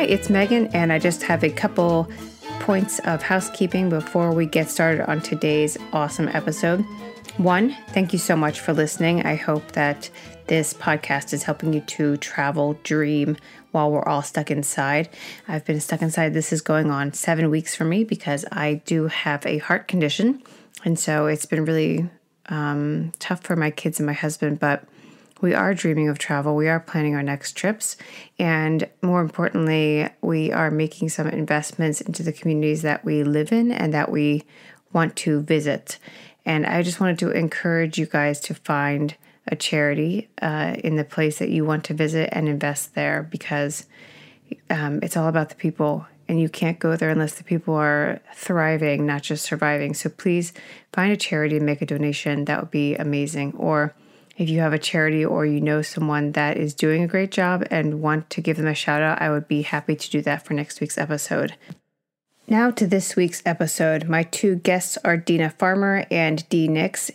Hi, it's Megan, and I just have a couple points of housekeeping before we get started on today's awesome episode. One, thank you so much for listening. I hope that this podcast is helping you to travel, dream while we're all stuck inside. I've been stuck inside. This is going on seven weeks for me because I do have a heart condition. And so it's been really um, tough for my kids and my husband, but we are dreaming of travel. We are planning our next trips. And more importantly, we are making some investments into the communities that we live in and that we want to visit. And I just wanted to encourage you guys to find a charity uh, in the place that you want to visit and invest there because um, it's all about the people and you can't go there unless the people are thriving, not just surviving. So please find a charity and make a donation. That would be amazing. Or if you have a charity or you know someone that is doing a great job and want to give them a shout out, I would be happy to do that for next week's episode. Now to this week's episode. My two guests are Dina Farmer and Dee Nix.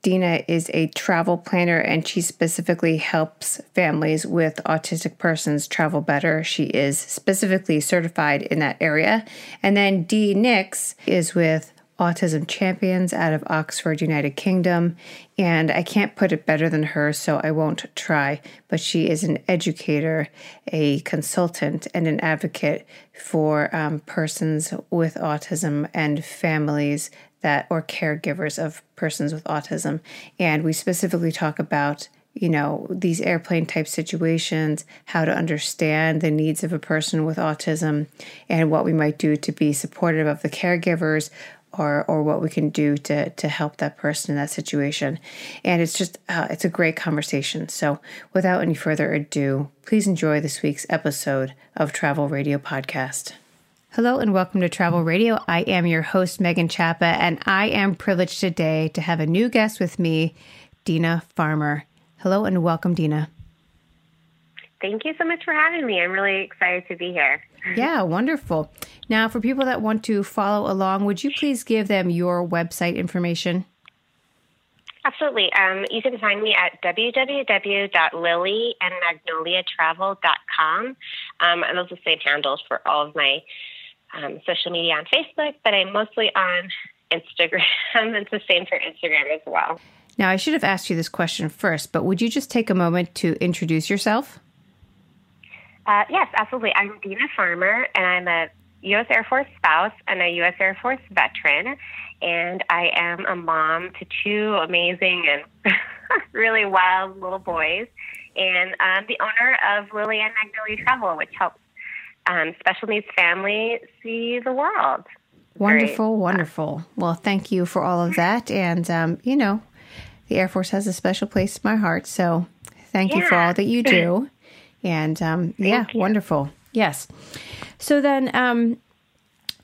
Dina is a travel planner and she specifically helps families with autistic persons travel better. She is specifically certified in that area. And then Dee Nix is with Autism Champions out of Oxford, United Kingdom. And I can't put it better than her, so I won't try. But she is an educator, a consultant, and an advocate for um, persons with autism and families that or caregivers of persons with autism. And we specifically talk about you know, these airplane type situations, how to understand the needs of a person with autism, and what we might do to be supportive of the caregivers or or what we can do to to help that person in that situation. And it's just uh, it's a great conversation. So, without any further ado, please enjoy this week's episode of Travel Radio Podcast. Hello and welcome to Travel Radio. I am your host, Megan Chapa, and I am privileged today to have a new guest with me, Dina Farmer. Hello and welcome, Dina. Thank you so much for having me. I'm really excited to be here. Yeah, wonderful. Now, for people that want to follow along, would you please give them your website information? Absolutely. Um, you can find me at www.lilyandmagnoliatravel.com. Um, and those are the same handles for all of my um, social media on Facebook, but I'm mostly on Instagram. it's the same for Instagram as well. Now, I should have asked you this question first, but would you just take a moment to introduce yourself? Uh, yes, absolutely. I'm Dina Farmer, and I'm a U.S. Air Force spouse and a U.S. Air Force veteran. And I am a mom to two amazing and really wild little boys. And I'm the owner of Lily and Magnolia Travel, which helps um, special needs families see the world. Wonderful, Great. wonderful. Well, thank you for all of that. And, um, you know, the Air Force has a special place in my heart. So thank yeah. you for all that you do. And um, yeah, you. wonderful. Yes. So then, um,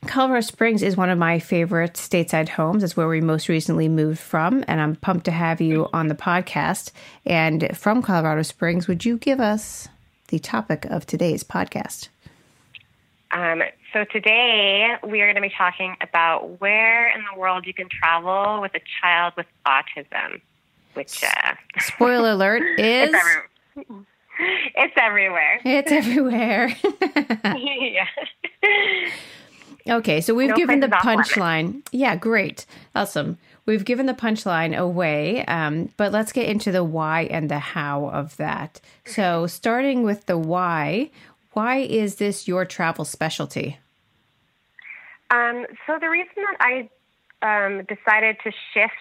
Colorado Springs is one of my favorite stateside homes. It's where we most recently moved from, and I'm pumped to have you on the podcast. And from Colorado Springs, would you give us the topic of today's podcast? Um, so today we are going to be talking about where in the world you can travel with a child with autism. Which, uh, spoiler alert, is it's everywhere. It's everywhere. yeah. Okay, so we've no given the punchline. Yeah, great. Awesome. We've given the punchline away, um, but let's get into the why and the how of that. So, starting with the why, why is this your travel specialty? Um, so, the reason that I um, decided to shift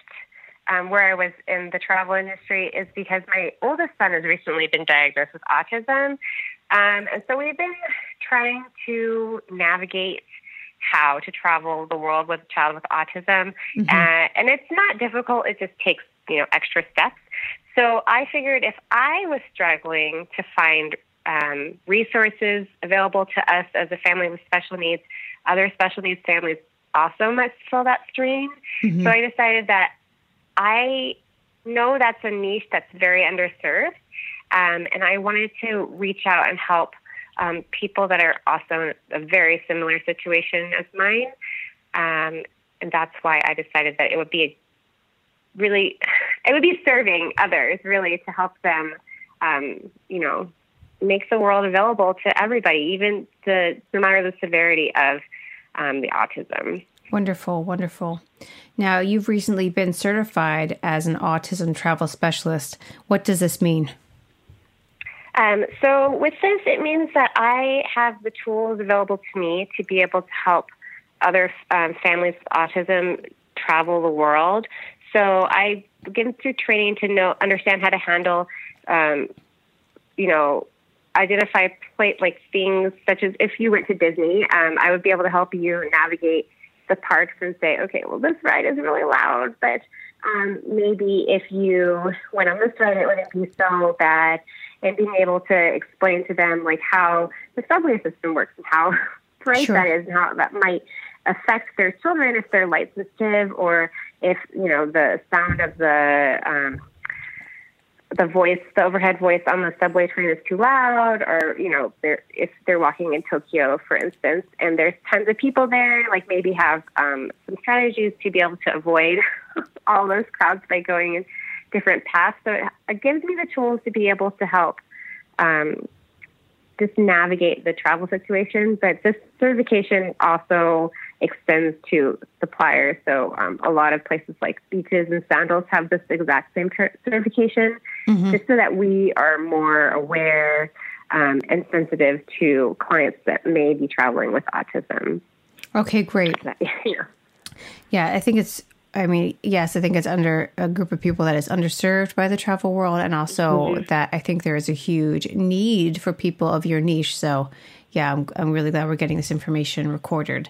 um, where I was in the travel industry is because my oldest son has recently been diagnosed with autism. Um, and so we've been trying to navigate how to travel the world with a child with autism. Mm-hmm. Uh, and it's not difficult, it just takes you know extra steps. So I figured if I was struggling to find um, resources available to us as a family with special needs, other special needs families also must fill that stream. Mm-hmm. So I decided that I know that's a niche that's very underserved, um, and I wanted to reach out and help um, people that are also in a very similar situation as mine. Um, and that's why I decided that it would be really, it would be serving others really to help them, um, you know, make the world available to everybody, even the no matter the severity of um, the autism. Wonderful, wonderful. Now, you've recently been certified as an autism travel specialist. What does this mean? Um, so, with this, it means that I have the tools available to me to be able to help other um, families with autism travel the world. So, I been through training to know understand how to handle, um, you know, identify plate like things such as if you went to Disney, um, I would be able to help you navigate the parks and say, okay, well, this ride is really loud, but um, maybe if you went on this ride, it wouldn't be so bad. And being able to explain to them like how the subway system works and how bright sure. that is and how that might affect their children if they're light sensitive or if you know the sound of the um, the voice, the overhead voice on the subway train is too loud, or you know, they're, if they're walking in Tokyo, for instance, and there's tons of people there, like maybe have um, some strategies to be able to avoid all those crowds by going in different paths. So it, it gives me the tools to be able to help um, just navigate the travel situation. But this certification also extends to suppliers. So um, a lot of places like Beaches and Sandals have this exact same certification, mm-hmm. just so that we are more aware um, and sensitive to clients that may be traveling with autism. Okay, great. yeah. yeah, I think it's I mean, yes, I think it's under a group of people that is underserved by the travel world, and also mm-hmm. that I think there is a huge need for people of your niche. So, yeah, I'm, I'm really glad we're getting this information recorded.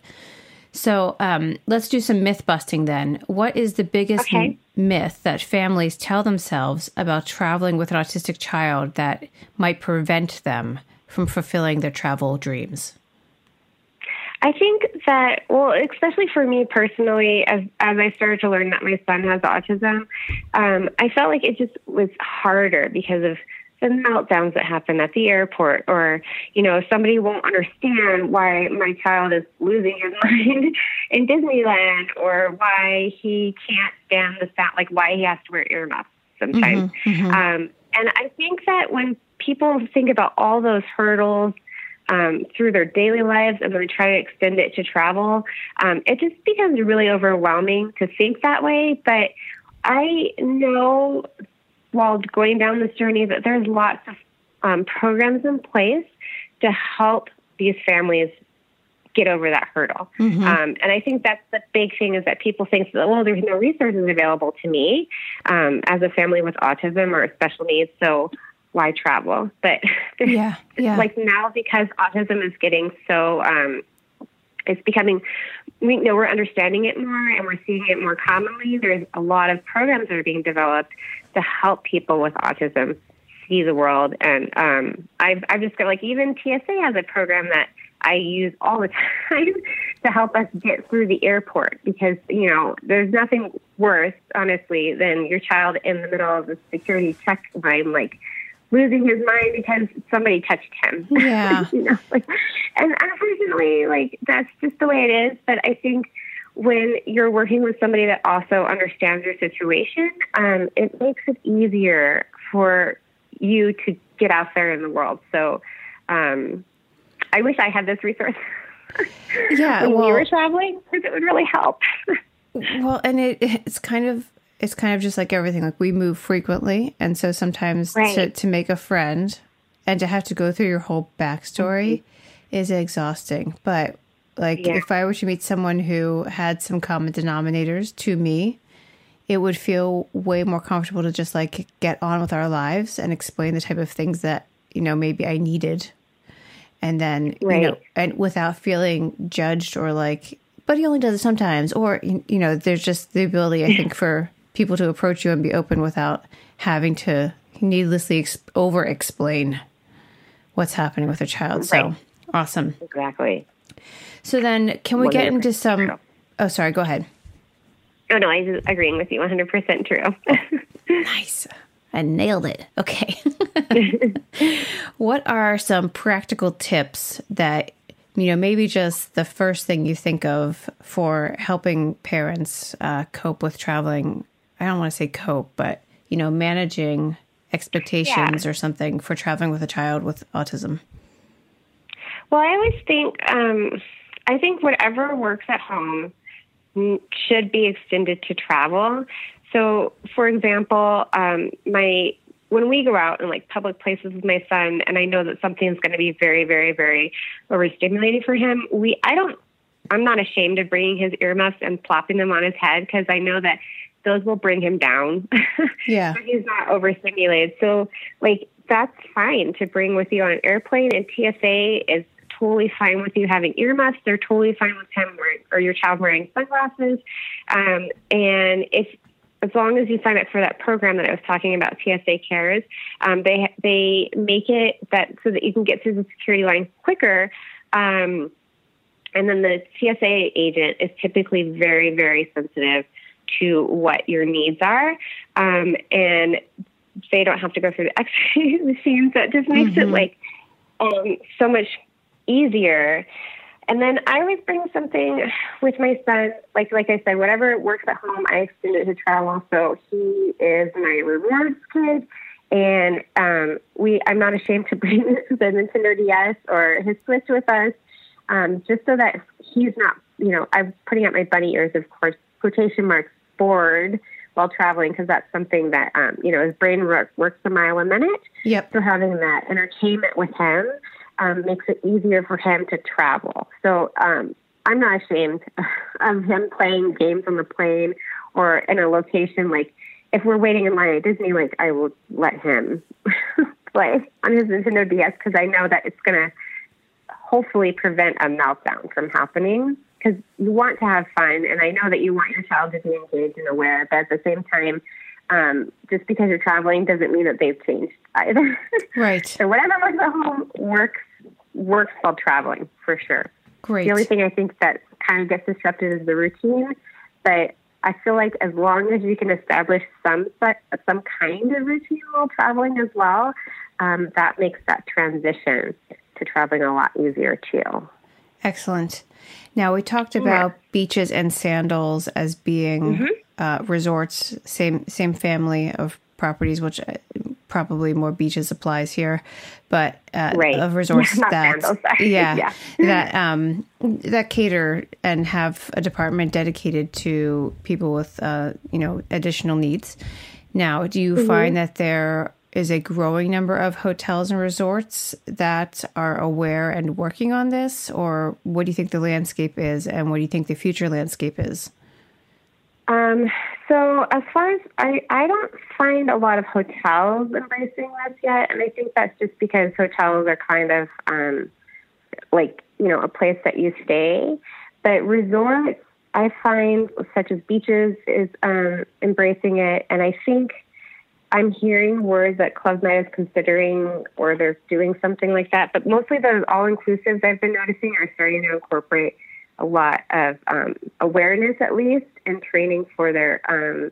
So, um, let's do some myth busting then. What is the biggest okay. m- myth that families tell themselves about traveling with an autistic child that might prevent them from fulfilling their travel dreams? I think that, well, especially for me personally, as as I started to learn that my son has autism, um, I felt like it just was harder because of the meltdowns that happen at the airport, or you know, somebody won't understand why my child is losing his mind in Disneyland, or why he can't stand the sound, like why he has to wear earmuffs sometimes. Mm-hmm, mm-hmm. Um, and I think that when people think about all those hurdles um, through their daily lives and then try to extend it to travel, um, it just becomes really overwhelming to think that way. But I know while going down this journey that there's lots of um, programs in place to help these families get over that hurdle. Mm-hmm. Um, and I think that's the big thing is that people think that, well, there's no resources available to me um, as a family with autism or special needs. So why travel? But yeah, yeah. like now because autism is getting so um, it's becoming we know we're understanding it more and we're seeing it more commonly. There's a lot of programs that are being developed to help people with autism see the world. And um, I've I've just got like even TSA has a program that I use all the time to help us get through the airport because you know there's nothing worse, honestly, than your child in the middle of the security check line, like losing his mind because somebody touched him. Yeah. you know, like, and unfortunately, like that's just the way it is. But I think when you're working with somebody that also understands your situation, um, it makes it easier for you to get out there in the world. So, um, I wish I had this resource. yeah, when well, we were traveling, because it would really help. well, and it, it's kind of it's kind of just like everything. Like we move frequently, and so sometimes right. to to make a friend and to have to go through your whole backstory mm-hmm. is exhausting. But like yeah. if I were to meet someone who had some common denominators to me, it would feel way more comfortable to just like get on with our lives and explain the type of things that you know maybe I needed, and then right. you know, and without feeling judged or like. But he only does it sometimes, or you know, there's just the ability I think for people to approach you and be open without having to needlessly ex- over explain what's happening with a child. Right. So awesome. Exactly. So then, can we 100%. get into some? Oh, sorry. Go ahead. Oh no, I'm agreeing with you. 100 percent true. nice. I nailed it. Okay. what are some practical tips that you know, maybe just the first thing you think of for helping parents uh, cope with traveling I don't want to say cope, but you know, managing expectations yeah. or something for traveling with a child with autism? Well, I always think um, I think whatever works at home should be extended to travel. So, for example, um, my when we go out in like public places with my son, and I know that something's going to be very, very, very overstimulating for him, we I don't. I'm not ashamed of bringing his earmuffs and plopping them on his head because I know that those will bring him down. Yeah, he's not overstimulated. So, like that's fine to bring with you on an airplane, and TSA is totally fine with you having earmuffs. They're totally fine with him wearing, or your child wearing sunglasses. Um, and if as long as you sign up for that program that I was talking about, TSA Cares, um, they they make it that so that you can get through the security line quicker. Um, and then the TSA agent is typically very very sensitive to what your needs are, um, and they don't have to go through the X-ray machines. That just makes mm-hmm. it like um, so much easier. And then I always bring something with my son, like like I said, whatever works at home, I extend it to travel. So he is my rewards kid, and um, we I'm not ashamed to bring the Nintendo DS or his Switch with us, um, just so that he's not, you know, I'm putting out my bunny ears, of course, quotation marks, bored while traveling because that's something that um, you know his brain work, works a mile a minute. Yep. So having that entertainment with him um, makes it easier for him to travel. So um, I'm not ashamed of him playing games on the plane or in a location like if we're waiting in line at Disney, like I will let him play on his Nintendo DS because I know that it's going to hopefully prevent a meltdown from happening because you want to have fun and I know that you want your child to be engaged and aware, but at the same time, um, just because you're traveling doesn't mean that they've changed either. Right. so whatever works at home works works while traveling for sure. Great. The only thing I think that kind of gets disrupted is the routine, but I feel like as long as you can establish some some kind of routine while traveling as well, um, that makes that transition to traveling a lot easier too. Excellent. Now we talked about yeah. Beaches and Sandals as being mm-hmm. uh, resorts, same same family of properties, which uh, probably more Beaches applies here, but uh, right. of resorts that yeah, yeah, that um, that cater and have a department dedicated to people with uh, you know additional needs. Now, do you mm-hmm. find that there is a growing number of hotels and resorts that are aware and working on this, or what do you think the landscape is, and what do you think the future landscape is? Um, so as far as I, I don't find a lot of hotels embracing this yet, and I think that's just because hotels are kind of um, like you know a place that you stay, but resorts I find such as Beaches is um, embracing it, and I think I'm hearing words that Club Med is considering or they're doing something like that. But mostly those all inclusives I've been noticing are starting to incorporate a lot of um, awareness, at least, and training for their um,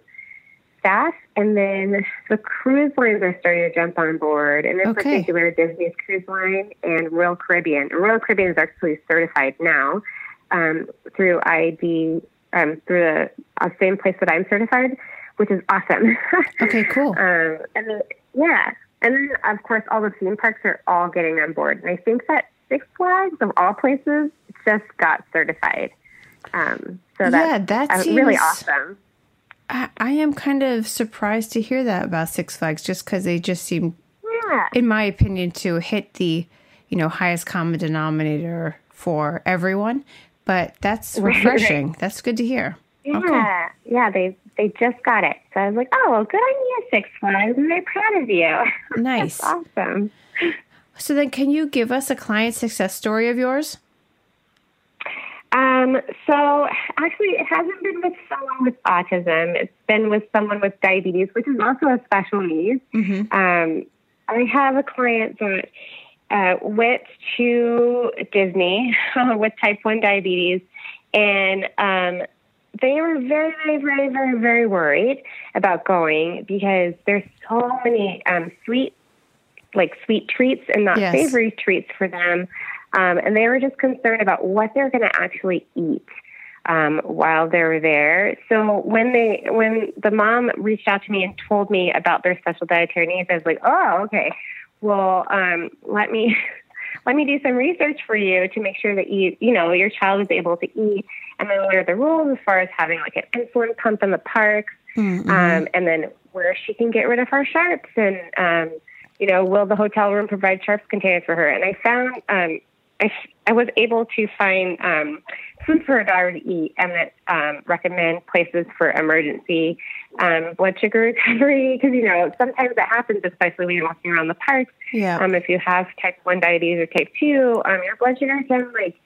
staff. And then the cruise lines are starting to jump on board, and in okay. particular, Disney's cruise line and Royal Caribbean. Royal Caribbean is actually certified now um, through ID, um, through the uh, same place that I'm certified, which is awesome. okay, cool. Um, and then, yeah. And then, of course, all the theme parks are all getting on board. And I think that Six Flags, of all places, just got certified. Um, so that's yeah, that uh, seems, really awesome. I, I, am kind of surprised to hear that about Six Flags, just because they just seem, yeah. in my opinion, to hit the you know highest common denominator for everyone. But that's refreshing. Right. That's good to hear. Yeah, okay. yeah, they they just got it. So I was like, oh, good on you, Six Flags. I'm very proud of you. Nice, awesome. So then, can you give us a client success story of yours? Um, so actually, it hasn't been with someone with autism. It's been with someone with diabetes, which is also a special need. Mm-hmm. Um, I have a client that uh, went to Disney with type 1 diabetes, and um, they were very, very, very, very, very worried about going because there's so many um, sweet, like sweet treats and not yes. savory treats for them um, and they were just concerned about what they're going to actually eat. um, while they were there. So when they when the mom reached out to me and told me about their special dietary needs, I was like, oh, okay. Well, um, let me let me do some research for you to make sure that you you know your child is able to eat, and then what are the rules as far as having like an insulin pump in the parks, mm-hmm. um, and then where she can get rid of her sharps and um, you know, will the hotel room provide sharps containers for her? And I found um, I, I was able to find um, food for a daughter to eat and that um, recommend places for emergency um, blood sugar recovery because you know sometimes that happens, especially when you're walking around the parks. Yeah. Um, if you have type one diabetes or type two, um, your blood sugar can like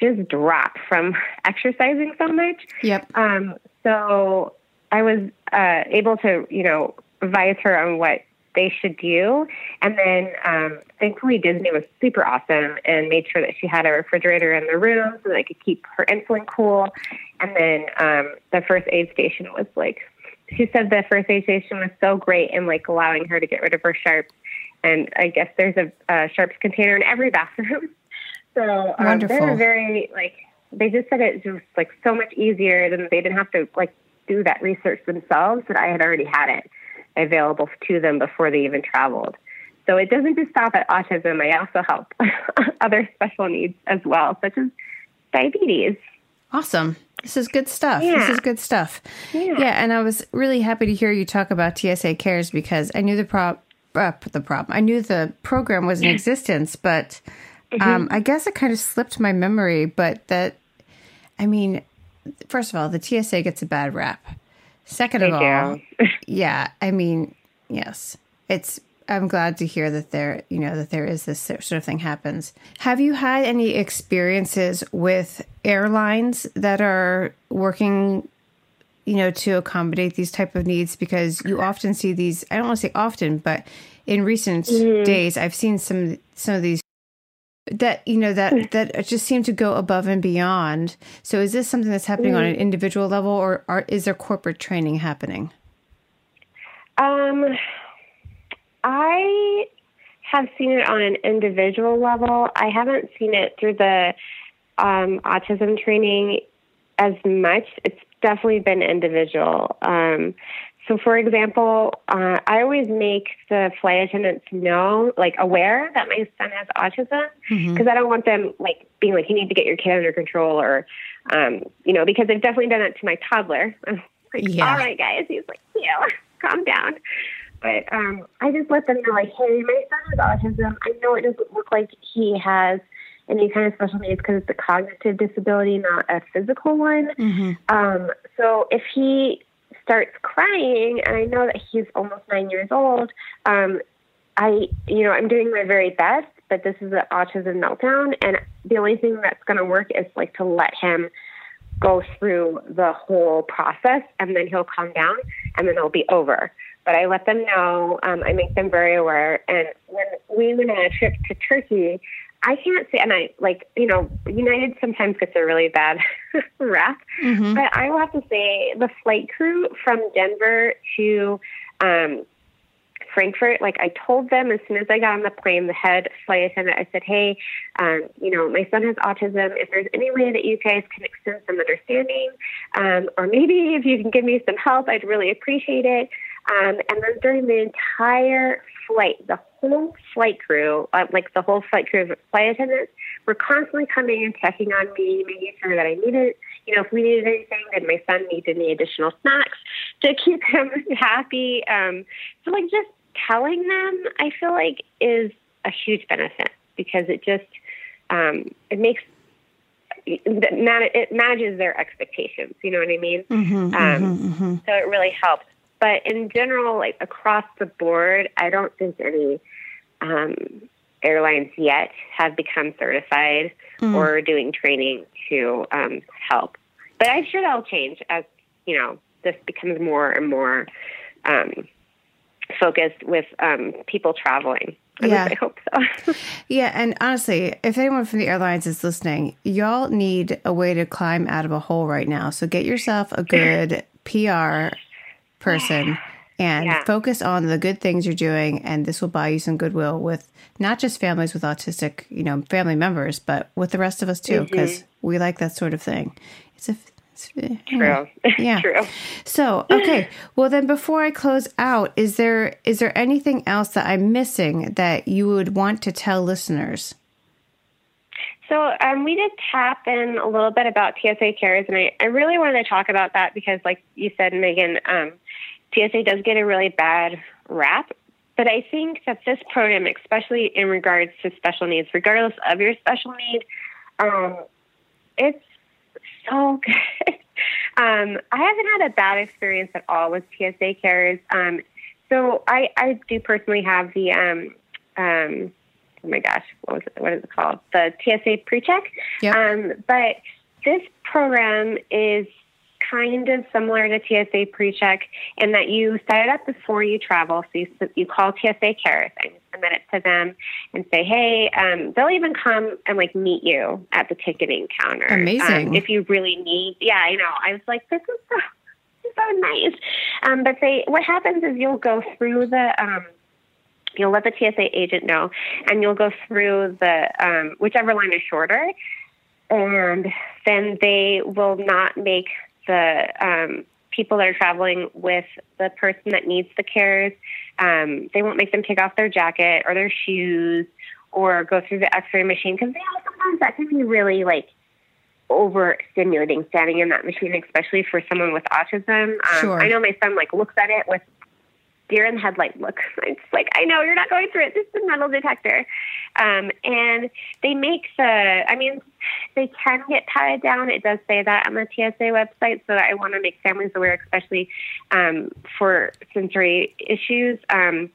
just drop from exercising so much. Yep. Um, so I was uh, able to you know advise her on what they should do. And then um, thankfully Disney was super awesome and made sure that she had a refrigerator in the room so that I could keep her insulin cool. And then um, the first aid station was like, she said the first aid station was so great in like allowing her to get rid of her sharps. And I guess there's a, a sharps container in every bathroom. so um, they're very like they just said it was like so much easier than they didn't have to like do that research themselves that I had already had it available to them before they even traveled. So it doesn't just stop at autism. I also help other special needs as well, such as diabetes. Awesome. This is good stuff. Yeah. This is good stuff. Yeah. yeah. and I was really happy to hear you talk about TSA Cares because I knew the prop uh, the problem. I knew the program was in existence, but mm-hmm. um, I guess it kind of slipped my memory. But that, I mean, first of all, the TSA gets a bad rap. Second of all, yeah, I mean, yes, it's. I'm glad to hear that there, you know, that there is this sort of thing happens. Have you had any experiences with airlines that are working, you know, to accommodate these type of needs? Because you often see these. I don't want to say often, but in recent mm-hmm. days, I've seen some some of these that you know that that just seem to go above and beyond. So is this something that's happening on an individual level or are, is there corporate training happening? Um i have seen it on an individual level. I haven't seen it through the um, autism training as much. It's definitely been individual. Um, so, for example, uh, I always make the flight attendants know, like, aware that my son has autism because mm-hmm. I don't want them like being like, "You need to get your kid under control," or, um, you know, because they've definitely done that to my toddler. I'm like, yeah. "All right, guys," he's like, "Yeah, calm down." But um, I just let them know, like, "Hey, my son has autism. I know it doesn't look like he has." any kind of special needs because it's a cognitive disability, not a physical one. Mm-hmm. Um, so if he starts crying, and I know that he's almost nine years old. Um, I, you know, I'm doing my very best, but this is an autism meltdown, and the only thing that's going to work is like to let him go through the whole process, and then he'll calm down, and then it'll be over. But I let them know. Um, I make them very aware. And when we went on a trip to Turkey, I can't say, and I like, you know, United sometimes gets a really bad rap, mm-hmm. but I will have to say the flight crew from Denver to um, Frankfurt, like I told them as soon as I got on the plane, the head flight attendant, I said, hey, um, you know, my son has autism. If there's any way that you guys can extend some understanding, um, or maybe if you can give me some help, I'd really appreciate it. Um, and then during the entire flight, the whole flight crew, uh, like the whole flight crew of flight attendants, were constantly coming and checking on me, making sure that I needed, you know, if we needed anything, did my son need any additional snacks to keep him happy. Um, so, like, just telling them, I feel like is a huge benefit because it just um, it makes it manages their expectations. You know what I mean? Mm-hmm, um, mm-hmm, mm-hmm. So it really helps. But in general, like across the board, I don't think any um, airlines yet have become certified mm. or doing training to um, help. But I'm sure that'll change as you know this becomes more and more um, focused with um, people traveling. yeah. I hope so. yeah, and honestly, if anyone from the airlines is listening, y'all need a way to climb out of a hole right now. So get yourself a good PR person and yeah. focus on the good things you're doing and this will buy you some goodwill with not just families with autistic you know family members but with the rest of us too because mm-hmm. we like that sort of thing it's a True. Yeah. True. So, okay. Well, then before I close out, is there is there anything else that I'm missing that you would want to tell listeners? So um, we did tap in a little bit about TSA Cares, and I, I really wanted to talk about that because, like you said, Megan, um, TSA does get a really bad rap. But I think that this program, especially in regards to special needs, regardless of your special need, um, it's so good. um, I haven't had a bad experience at all with TSA Cares. Um, so I, I do personally have the um, um, oh my gosh, what was it, what is it called? The TSA PreCheck. Yep. Um, but this program is kind of similar to TSA PreCheck in that you set it up before you travel. So you, you call TSA Cares and submit it to them and say, hey, um, they'll even come and like meet you at the ticketing counter. Amazing. Um, if you really need, yeah, I know. I was like, this is so, so nice. Um, but they, what happens is you'll go through the, um, you'll let the TSA agent know, and you'll go through the um, whichever line is shorter, and then they will not make the um, people that are traveling with the person that needs the cares. Um, they won't make them take off their jacket or their shoes or go through the X-ray machine because you know sometimes that can be really like overstimulating standing in that machine, especially for someone with autism. Um, Sure. I know my son like looks at it with deer in the headlight look. It's like, I know you're not going through it. This is a metal detector. Um, and they make the, I mean, they can get tied down. It does say that on the TSA website. So I want to make families aware, especially um, for sensory issues. Um,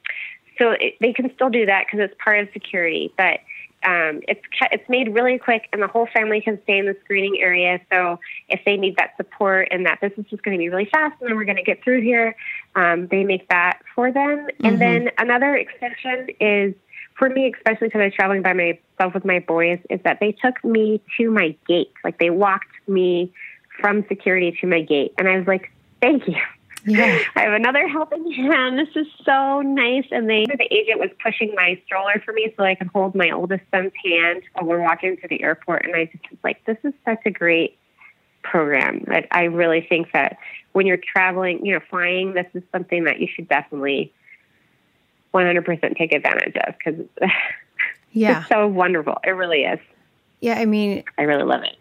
so it, they can still do that because it's part of security. But um, it's it's made really quick, and the whole family can stay in the screening area. So if they need that support and that this is just going to be really fast, and then we're going to get through here, um, they make that for them. And then another extension is for me, especially because I was traveling by myself with my boys, is that they took me to my gate. Like they walked me from security to my gate, and I was like, "Thank you." Yeah. I have another helping hand. This is so nice. And they, the agent was pushing my stroller for me so I could hold my oldest son's hand while we're walking to the airport. And I just was like, this is such a great program. That I really think that when you're traveling, you know, flying, this is something that you should definitely 100% take advantage of because it's, Yeah. it's so wonderful. It really is. Yeah. I mean, I really love it.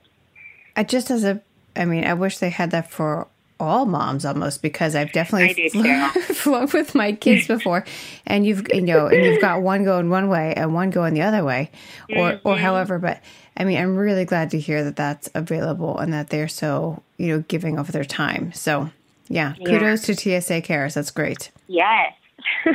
I just as a, I mean, I wish they had that for all moms almost because I've definitely I flown with my kids before, and you've you know, and you've got one going one way and one going the other way, or Mm-hmm. or however. But I mean, I'm really glad to hear that that's available and that they're so you know giving of their time. So yeah, kudos to TSA Cares. That's great. Yes.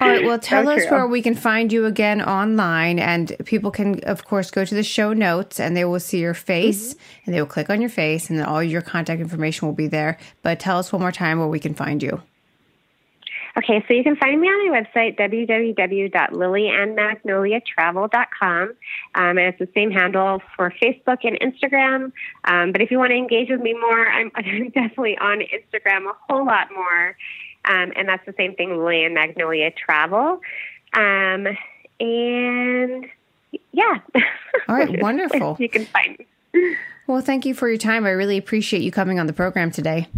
All right. Well, tell So us true. where we can find you again online, and people can, of course, go to the show notes, and they will see your face, Mm-hmm. and they will click on your face, and then all your contact information will be there. But tell us one more time where we can find you. Okay, so you can find me on my website, www.lilyandmagnoliatravel.com. Um, and it's the same handle for Facebook and Instagram. Um, but if you want to engage with me more, I'm, I'm definitely on Instagram a whole lot more. Um, and that's the same thing, Lily and Magnolia Travel. Um, and yeah. All right, wonderful. you can find me. Well, thank you for your time. I really appreciate you coming on the program today.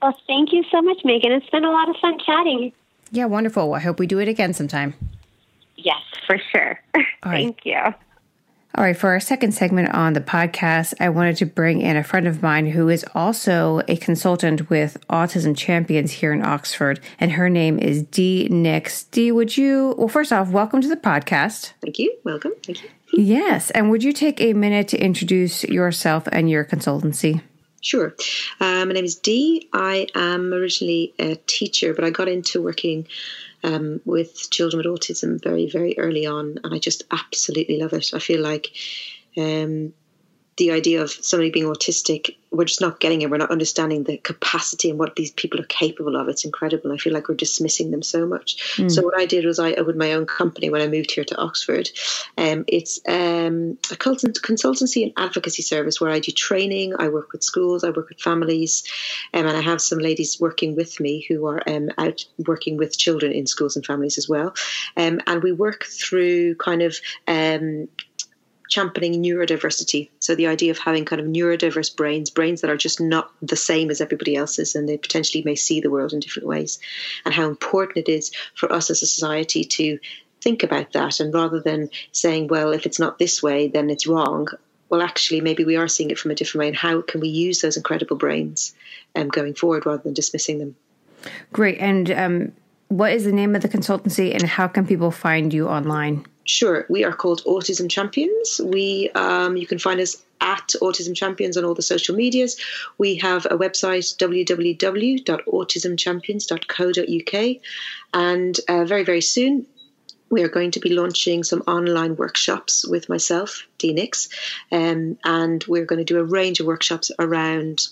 Well, thank you so much, Megan. It's been a lot of fun chatting. Yeah, wonderful. I hope we do it again sometime. Yes, for sure. right. thank you. All right, for our second segment on the podcast, I wanted to bring in a friend of mine who is also a consultant with Autism Champions here in Oxford, and her name is Dee Nix. Dee, would you, well, first off, welcome to the podcast. Thank you. Welcome. Thank you. Yes, and would you take a minute to introduce yourself and your consultancy? Sure. Uh, my name is Dee. I am originally a teacher, but I got into working um, with children with autism very, very early on, and I just absolutely love it. I feel like um, the idea of somebody being autistic, we're just not getting it. We're not understanding the capacity and what these people are capable of. It's incredible. I feel like we're dismissing them so much. So what I did was I opened my own company when I moved here to Oxford. Um, it's um, a consult- consultancy and advocacy service where I do training. I work with schools. I work with families, um, and I have some ladies working with me who are um, out working with children in schools and families as well. Um, and we work through kind of um, championing neurodiversity. So the idea of having kind of neurodiverse brains, brains that are just not the same as everybody else's, and they potentially may see the world in different ways, and how important it is for us as a society to think about that. And rather than saying, well, if it's not this way, then it's wrong, well, actually, maybe we are seeing it from a different way. And how can we use those incredible brains um, going forward rather than dismissing them? Great. And um, what is the name of the consultancy and how can people find you online? Sure. We are called Autism Champions. We um, You can find us at Autism Champions on all the social medias. We have a website, www.autismchampions.co.uk. And uh, very, very soon, we are going to be launching some online workshops with myself, Dee Nix, um, and we're going to do a range of workshops around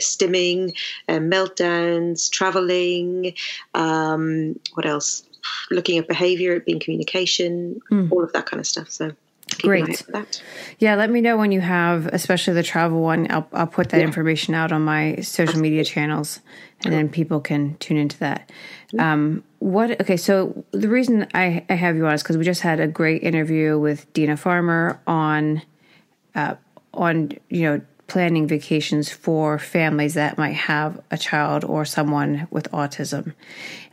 stimming, uh, meltdowns, traveling, um, what else? Looking at behavior, it being communication, mm. all of that kind of stuff. So Great. Yeah, let me know when you have, especially the travel one. I'll, I'll put that yeah. information out on my social media channels, and then people can tune into that. Um, what? Okay, so the reason I, I have you on is because we just had a great interview with Dina Farmer on, uh, on you know planning vacations for families that might have a child or someone with autism.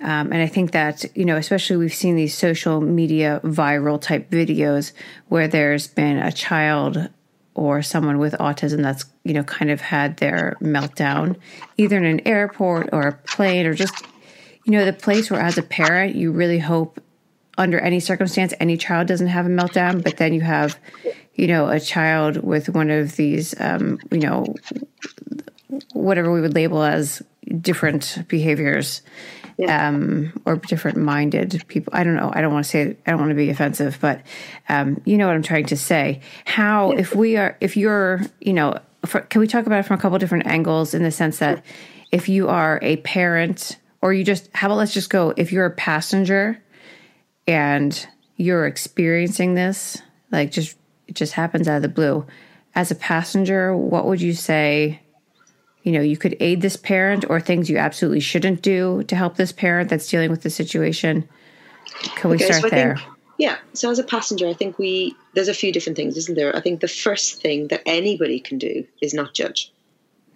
Um, and I think that, you know, especially we've seen these social media viral type videos where there's been a child or someone with autism that's, you know, kind of had their meltdown, either in an airport or a plane or just, you know, the place where as a parent, you really hope under any circumstance any child doesn't have a meltdown, but then you have you know, a child with one of these, um, you know, whatever we would label as different behaviors yeah. um, or different minded people. I don't know. I don't want to say, I don't want to be offensive, but um, you know what I'm trying to say. How, if we are, if you're, you know, for, can we talk about it from a couple different angles in the sense that if you are a parent or you just, how about let's just go, if you're a passenger and you're experiencing this, like just it just happens out of the blue. As a passenger, what would you say? You know, you could aid this parent or things you absolutely shouldn't do to help this parent that's dealing with the situation. Can we okay, start so there? Think, yeah. So as a passenger, I think we there's a few different things, isn't there? I think the first thing that anybody can do is not judge.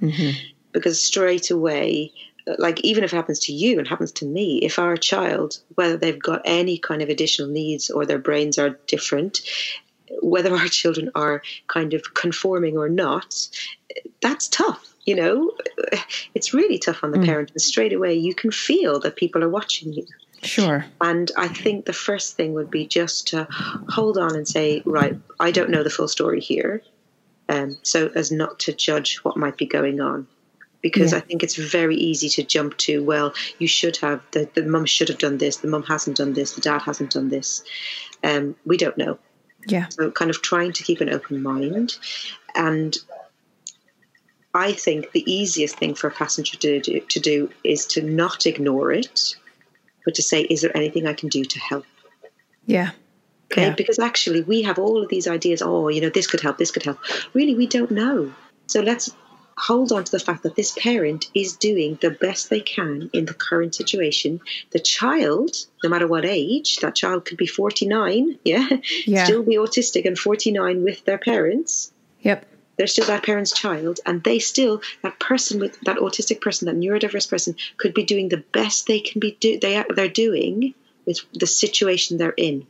Mm-hmm. Because straight away, like even if it happens to you and happens to me, if our child, whether they've got any kind of additional needs or their brains are different, whether our children are kind of conforming or not, that's tough. You know, it's really tough on the mm. parent. And straight away, you can feel that people are watching you. Sure. And I think the first thing would be just to hold on and say, right, I don't know the full story here. Um, so as not to judge what might be going on. Because yeah. I think it's very easy to jump to, well, you should have, the, the mum should have done this, the mum hasn't done this, the dad hasn't done this. Um, we don't know. Yeah. So kind of trying to keep an open mind. And I think the easiest thing for a passenger to do, to do is to not ignore it, but to say, is there anything I can do to help? Yeah. Okay. Yeah. Because actually, we have all of these ideas. Oh, you know, this could help, this could help. Really, we don't know. So let's hold on to the fact that this parent is doing the best they can in the current situation. The child, no matter what age, that child could be 49, yeah, yeah. still be autistic and 49 with their parents. Yep. They're still that parent's child, and they still, that person with that autistic person, that neurodiverse person, could be doing the best they can be do they are, they're doing with the situation they're in.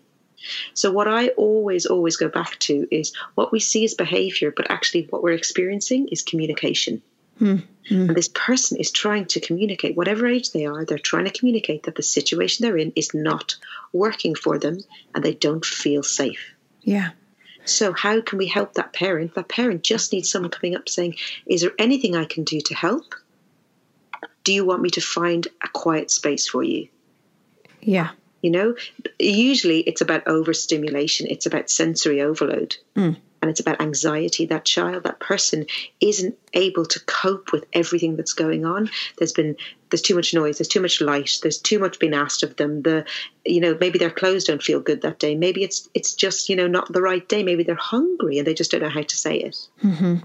So, what I always, always go back to is what we see as behavior, but actually what we're experiencing is communication. Mm-hmm. And this person is trying to communicate, whatever age they are, they're trying to communicate that the situation they're in is not working for them and they don't feel safe. Yeah. So, how can we help that parent? That parent just needs someone coming up saying, Is there anything I can do to help? Do you want me to find a quiet space for you? Yeah. You know, usually it's about overstimulation, it's about sensory overload. Mm. And it's about anxiety. That child, that person isn't able to cope with everything that's going on. There's been there's too much noise, there's too much light, there's too much being asked of them. The you know, maybe their clothes don't feel good that day. Maybe it's it's just, you know, not the right day. Maybe they're hungry and they just don't know how to say it. Mm-hmm.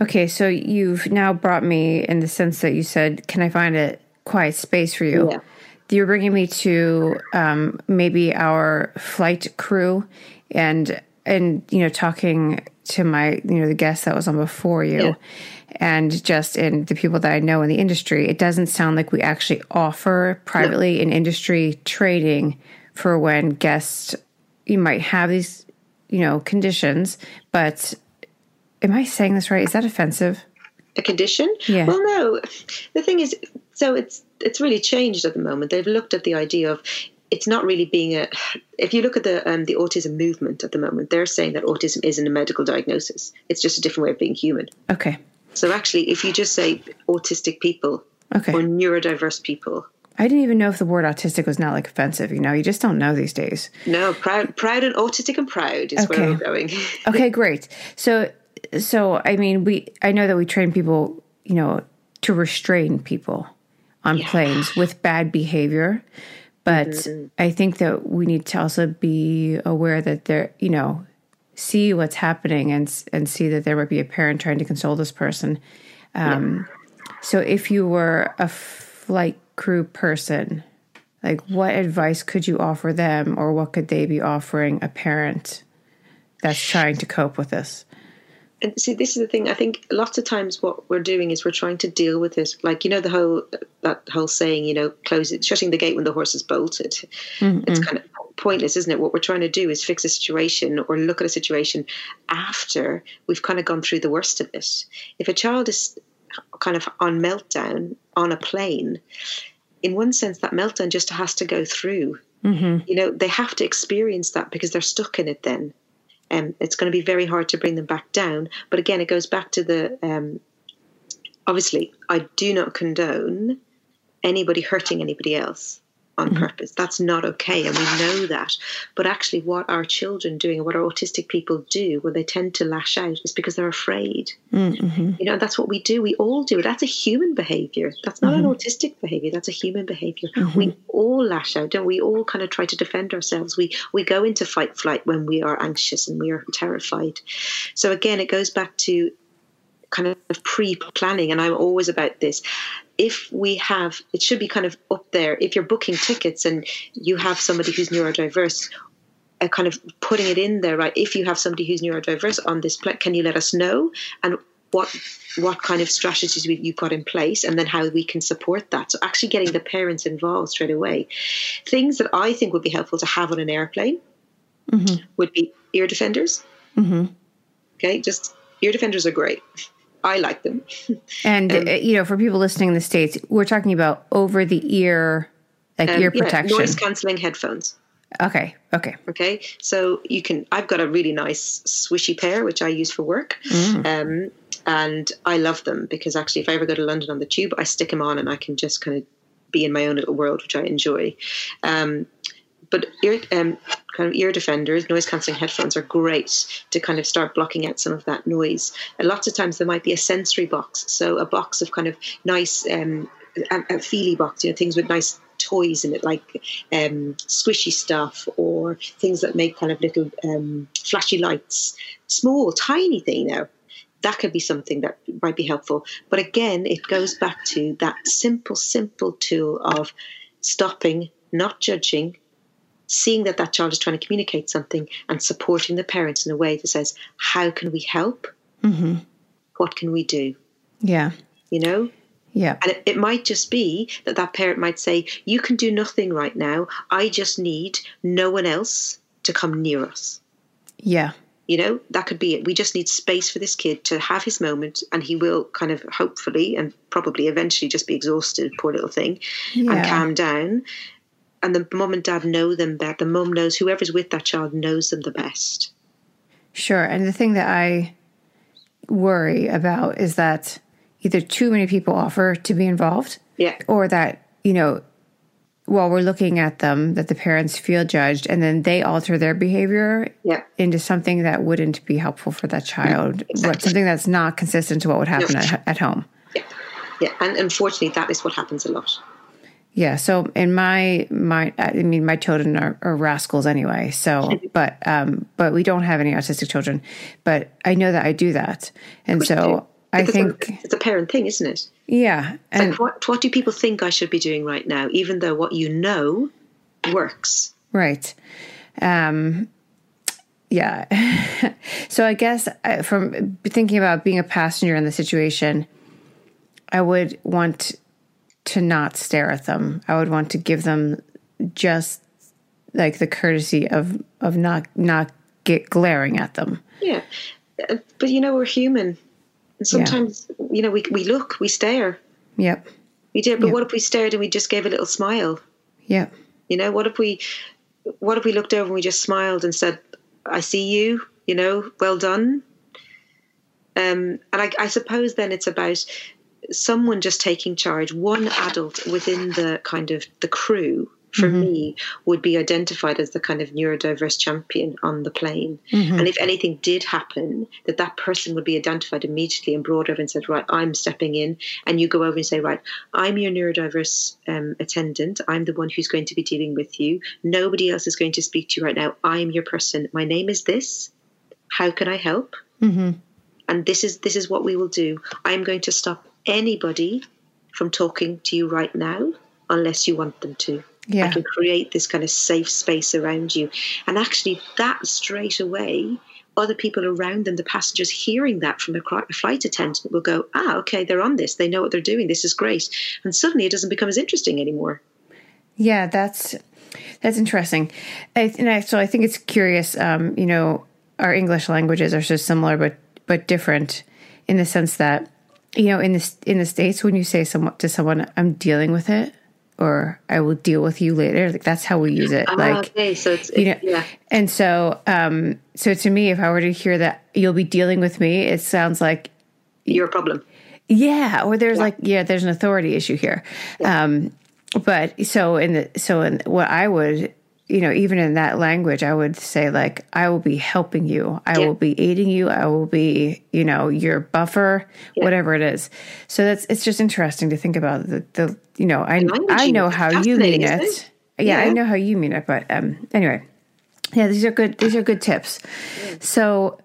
Okay, so you've now brought me in the sense that you said, "Can I find a quiet space for you?" Yeah you're bringing me to um, maybe our flight crew and and you know, talking to my you know the guest that was on before you. Yeah. And just in the people that I know in the industry, it doesn't sound like we actually offer privately in industry trading for when guests you might have these, you know, conditions. But am I saying this right? Is that offensive? a condition. Yeah. Well, no. The thing is, so it's it's really changed at the moment. They've looked at the idea of it's not really being a. If you look at the um, the autism movement at the moment, they're saying that autism isn't a medical diagnosis. It's just a different way of being human. Okay. So actually, if you just say autistic people Okay. or neurodiverse people, I didn't even know if the word autistic was not like offensive. You know, you just don't know these days. no, proud, proud and autistic and proud is Okay. where we're going. Okay, great. So, so I mean, we I know that we train people, you know, to restrain people on planes with bad behavior, but I think that we need to also be aware that there, you know, see what's happening and and see that there might be a parent trying to console this person. Um, So, if you were a flight crew person, like what advice could you offer them, or what could they be offering a parent that's trying to cope with this? And see this is the thing. I think lots of times what we're doing is we're trying to deal with it. Like you know the whole that whole saying you know closing shutting the gate when the horse is bolted. Mm-hmm. It's kind of pointless isn't it? What we're trying to do is fix a situation or look at a situation after we've kind of gone through the worst of it. If a child is kind of on meltdown on a plane in one sense that meltdown just has to go through. Mm-hmm. You know they have to experience that because they're stuck in it then um, it's going to be very hard to bring them back down. But again, it goes back to the um, obviously, I do not condone anybody hurting anybody else on mm-hmm. purpose. That's not okay, and we know that. But actually, what our children doing and what our autistic people do when they tend to lash out is because they're afraid. Mm-hmm. You know, that's what we do. We all do. That's a human behavior. That's not an mm-hmm. autistic behavior. That's a human behavior. We all lash out, don't we? We all kind of try to defend ourselves. We we go into fight flight when we are anxious and we are terrified. So again, it goes back to kind of pre-planning and i'm always about this. If we have it should be kind of up there. If you're booking tickets and you have somebody who's neurodiverse uh, kind of putting it in there right? If you have somebody who's neurodiverse on this plane can you let us know? And what what kind of strategies we- you've got in place and then how we can support that? So actually getting the parents involved straight away. Things that i think would be helpful to have on an airplane would be ear defenders. Okay just ear defenders are great i like them And uh, you know, for people listening in the states, we're talking about over the ear, like ear Um, Yeah, protection. noise cancelling headphones. okay, okay, Okay, so you can. I've got a really nice swishy pair which I use for work, um, and I love them because actually, if I ever go to London on the tube, I stick them on and I can just kind of be in my own little world, which I enjoy. Um, but ear, um, kind of ear defenders, noise cancelling headphones are great to kind of start blocking out some of that noise. And lots of times there might be a sensory box, so a box of kind of nice, um, a, a feely box, you know, things with nice toys in it, like um, squishy stuff or things that make kind of little um, flashy lights, small, tiny thing now. That could be something that might be helpful. But again, it goes back to that simple, simple tool of stopping, not judging, seeing that that child is trying to communicate something and supporting the parents in a way that says, how can we help? Mm-hmm. What can we do? yeah, You know? yeah, And it, it might just be that that parent might say, You can do nothing right now. I just need no one else to come near us. yeah, You know, that could be it. We just need space for this kid to have his moment, and he will kind of hopefully and probably eventually just be exhausted, poor little thing, and calm down. And the mom and dad know them better. The mom knows whoever's with that child knows them the best. sure. And the thing that I worry about is that either too many people offer to be involved, Yeah. or that you know while we're looking at them that the parents feel judged and then they alter their behavior Yeah. into something that wouldn't be helpful for that child what, something that's not consistent to what would happen at, at home Yeah. And unfortunately, that is what happens a lot. Yeah so in my my i mean my children are, are rascals anyway so but um but we don't have any autistic children but i know that i do that and so i think it's a parent thing, isn't it? yeah and Like, what, what do people think I should be doing right now, even though what you know works? Right. Um, yeah. so I guess uh, from thinking about being a passenger in the situation, I would want to not stare at them. I would want to give them just like the courtesy of of not not get glaring at them. Yeah, uh, but you know we're human, and sometimes yeah. you know we we look, we stare. Yep. We did, but yep. what if we stared and we just gave a little smile? Yep. You know, what if we what if we looked over and we just smiled and said, "I see you," you know, well done. Um, and I, I suppose then it's about someone just taking charge, one adult within the kind of the crew for mm-hmm. me would be identified as the kind of neurodiverse champion on the plane. Mm-hmm. And if anything did happen, that that person would be identified immediately and brought over and said, right, I'm stepping in. And you go over and say, right, I'm your neurodiverse um, attendant. I'm the one who's going to be dealing with you. Nobody else is going to speak to you right now. I'm your person. My name is this. How can I help? Mm-hmm. And this is this is what we will do. I'm going to stop anybody from talking to you right now unless you want them to. Yeah. I can create this kind of safe space around you. And actually, that straight away, other people around them, the passengers hearing that from a flight attendant, will go, ah, okay, they're on this. They know what they're doing. This is great. And suddenly it doesn't become as interesting anymore. Yeah, that's that's interesting. I, and I, so I think it's curious. Um, you know, our English languages are so similar, but but different in the sense that you know in the in the states when you say someone to someone, "I'm dealing with it," or I will deal with you later. Like that's how we use it. Ah, like okay, so it's, you know, yeah. And so, um, so to me, if I were to hear that you'll be dealing with me, it sounds like your problem. Yeah, or there's yeah. like yeah, there's an authority issue here. Yeah. Um, but so in the so in what I would you know, even in that language, I would say like, I will be helping you. I yeah. will be aiding you. I will be, you know, your buffer, yeah. whatever it is. So that's, it's just interesting to think about the, the you know, I, I know how you mean it. it? Yeah, yeah, I know how you mean it. But um, anyway, yeah, these are good, these are good tips. So,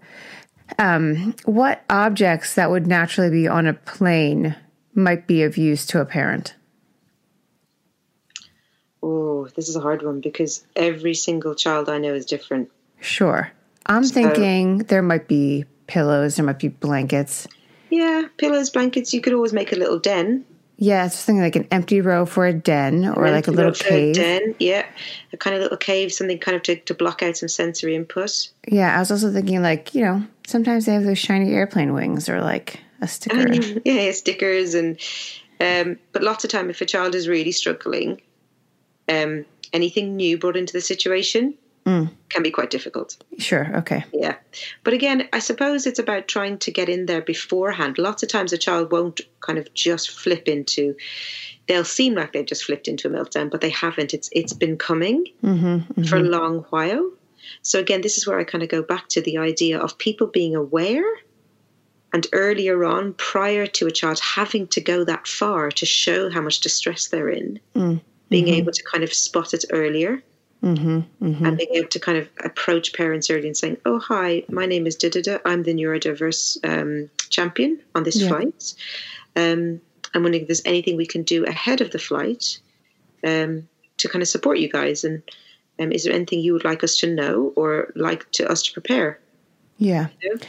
um, what objects that would naturally be on a plane might be of use to a parent? Oh, this is a hard one because every single child I know is different. Sure. I'm so, thinking there might be pillows, there might be blankets. Yeah, pillows, blankets. You could always make a little den. Yeah, it's something like an empty row for a den or an like a little cave. A den, yeah. A kind of little cave, something kind of to, to block out some sensory input. Yeah, I was also thinking like, you know, sometimes they have those shiny airplane wings or like a sticker. yeah, stickers and um, but lots of time if a child is really struggling, um, anything new brought into the situation mm. can be quite difficult. Sure. Okay. Yeah. But again, I suppose it's about trying to get in there beforehand. Lots of times a child won't kind of just flip into, they'll seem like they've just flipped into a meltdown, but they haven't. It's It's been coming mm-hmm, mm-hmm. for a long while. So again, this is where I kind of go back to the idea of people being aware and earlier on, prior to a child having to go that far to show how much distress they're in, mm being mm-hmm. able to kind of spot it earlier mm-hmm. Mm-hmm. and being able to kind of approach parents early and saying, "Oh, hi, my name is da da da. I'm the neurodiverse um, champion on this yeah. flight. Um, I'm wondering if there's anything we can do ahead of the flight um, to kind of support you guys. And um, is there anything you would like us to know or like to us to prepare?" Yeah, you know?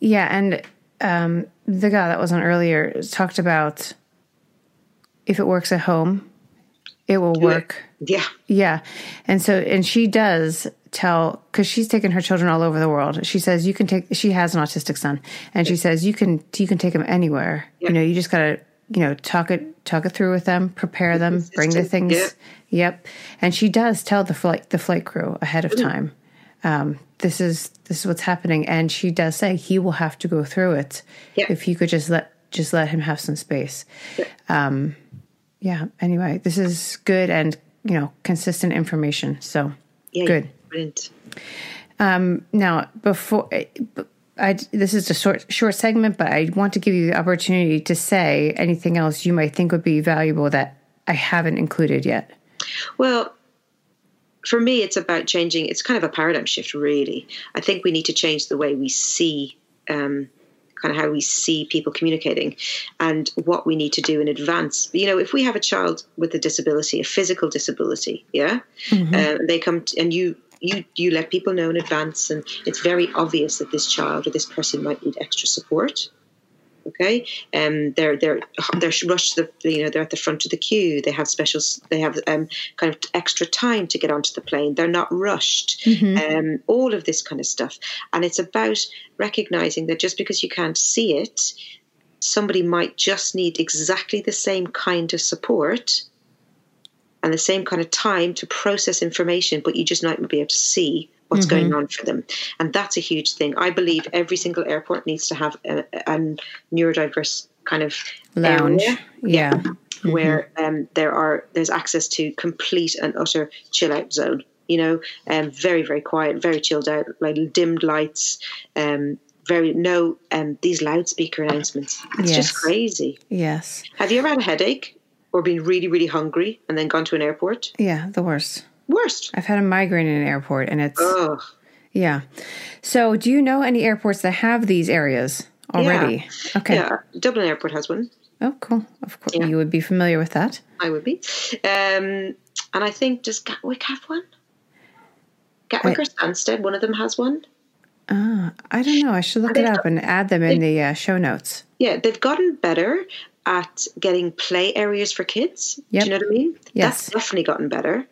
yeah, and um, the guy that was on earlier talked about if it works at home it will work. Yeah. Yeah. And so, and she does tell, because she's taken her children all over the world. She says, you can take, she has an autistic son, and she says, you can, you can take them anywhere. Yeah. You know, you just got to, you know, talk it, talk it through with them, prepare them, bring the things. Yeah. Yep. And she does tell the flight, the flight crew ahead of mm-hmm. time. Um, this is this is what's happening, and she does say he will have to go through it. Yeah. If you could just let just let him have some space. Um, yeah. Anyway, this is good and you know consistent information. So yeah, good. Brilliant. Um, now, before I, this is a short short segment, but I want to give you the opportunity to say anything else you might think would be valuable that I haven't included yet. Well, for me, it's about changing. It's kind of a paradigm shift, really. I think we need to change the way we see um, kind of how we see people communicating and what we need to do in advance. You know, if we have a child with a disability, a physical disability, yeah, mm-hmm. uh, they come and you you you let people know in advance, and it's very obvious that this child or this person might need extra support. Okay, um, they're they're they're rushed. The you know they're at the front of the queue. They have specials. They have um, kind of extra time to get onto the plane. They're not rushed. Mm-hmm. Um, all of this kind of stuff, and it's about recognizing that just because you can't see it, somebody might just need exactly the same kind of support and the same kind of time to process information, but you just might not be able to see what's mm-hmm. going on for them. And that's a huge thing. I believe every single airport needs to have a, a neurodiverse kind of lounge. Area, yeah. Mm-hmm. Where um, there are there's access to complete and utter chill out zone. You know, um, very very quiet, very chilled out, like dimmed lights, um, very no um, these loudspeaker announcements. It's yes. just crazy. Yes. Have you ever had a headache or been really really hungry and then gone to an airport? Yeah, the worst. Worst. I've had a migraine in an airport and it's Ugh. Yeah. So, do you know any airports that have these areas already? Yeah. Okay. Yeah, Dublin Airport has one. Oh, cool. Of course, yeah. you would be familiar with that. I would be. Um, and I think does Gatwick have one? Gatwick I, or Stansted, one of them has one. Ah, I don't know. I should look it up and add them in the uh, show notes. Yeah, they've gotten better at getting play areas for kids. Yep. Do you know what I mean? Yes. That's definitely gotten better.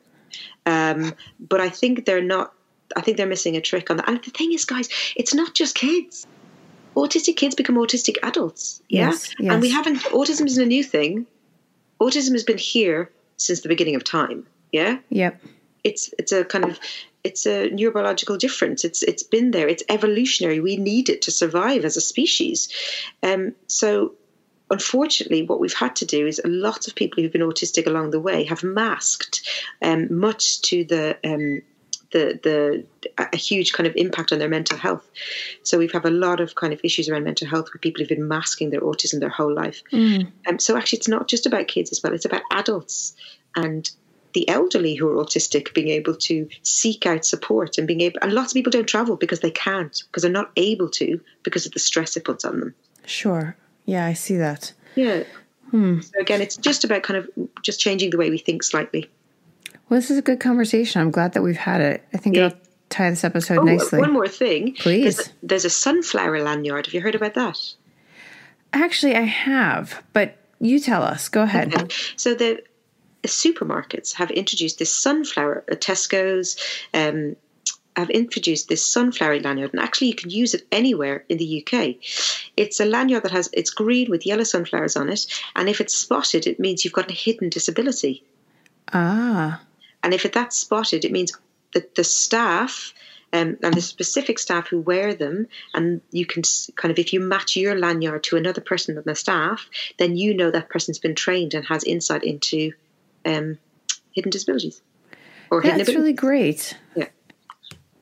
Um, but I think they're not. I think they're missing a trick on that. And the thing is, guys, it's not just kids. Autistic kids become autistic adults. Yeah, yes, yes. and we haven't. Autism isn't a new thing. Autism has been here since the beginning of time. Yeah. Yep. It's it's a kind of it's a neurobiological difference. It's it's been there. It's evolutionary. We need it to survive as a species. Um, so unfortunately, what we've had to do is a lot of people who've been autistic along the way have masked, um, much to the um, the the a huge kind of impact on their mental health. So we've had a lot of kind of issues around mental health with people who've been masking their autism their whole life. Mm. Um, so actually, it's not just about kids as well; it's about adults and the elderly who are autistic being able to seek out support and being able. And lots of people don't travel because they can't because they're not able to because of the stress it puts on them. Sure. Yeah, I see that. Yeah. Hmm. So again, it's just about kind of just changing the way we think slightly. Well, this is a good conversation. I'm glad that we've had it. I think yeah. it'll tie this episode oh, nicely. One more thing, please. There's a, there's a sunflower lanyard. Have you heard about that? Actually, I have, but you tell us. Go ahead. Okay. So the supermarkets have introduced this sunflower. Uh, Tesco's, um, have introduced this sunflower lanyard, and actually you can use it anywhere in the UK. It's a lanyard that has it's green with yellow sunflowers on it, and if it's spotted, it means you've got a hidden disability. Ah. And if that's spotted, it means that the staff um, and the specific staff who wear them, and you can kind of, if you match your lanyard to another person on the staff, then you know that person's been trained and has insight into um, hidden disabilities. Or That's hidden really great. Yeah.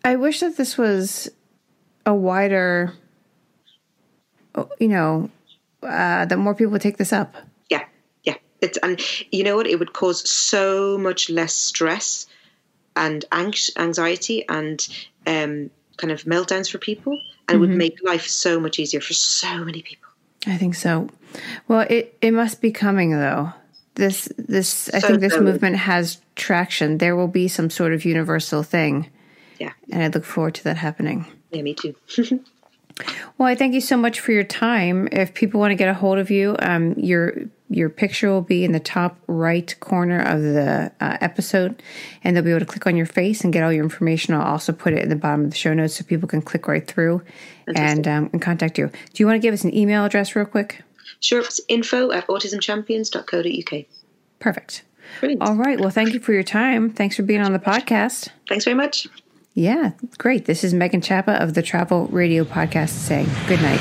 I wish that this was a wider, you know, uh, that more people would take this up. Yeah, yeah. It's and you know what? It would cause so much less stress and anxiety and um, kind of meltdowns for people, and mm-hmm. it would make life so much easier for so many people. I think so. Well, it it must be coming though. This this I think this movement has traction. There will be some sort of universal thing yeah. And I look forward to that happening. Yeah, me too. well, I thank you so much for your time. If people want to get a hold of you, um, your your picture will be in the top right corner of the uh, episode, and they'll be able to click on your face and get all your information. I'll also put it in the bottom of the show notes so people can click right through and um, and contact you. Do you want to give us an email address real quick? Sure, it's info at autismchampions.co.uk. Perfect. Brilliant. All right. Well, thank you for your time. Thanks for being on the podcast. Thanks very much. Yeah, great. This is Megan Chapa of the Travel Radio Podcast saying good night.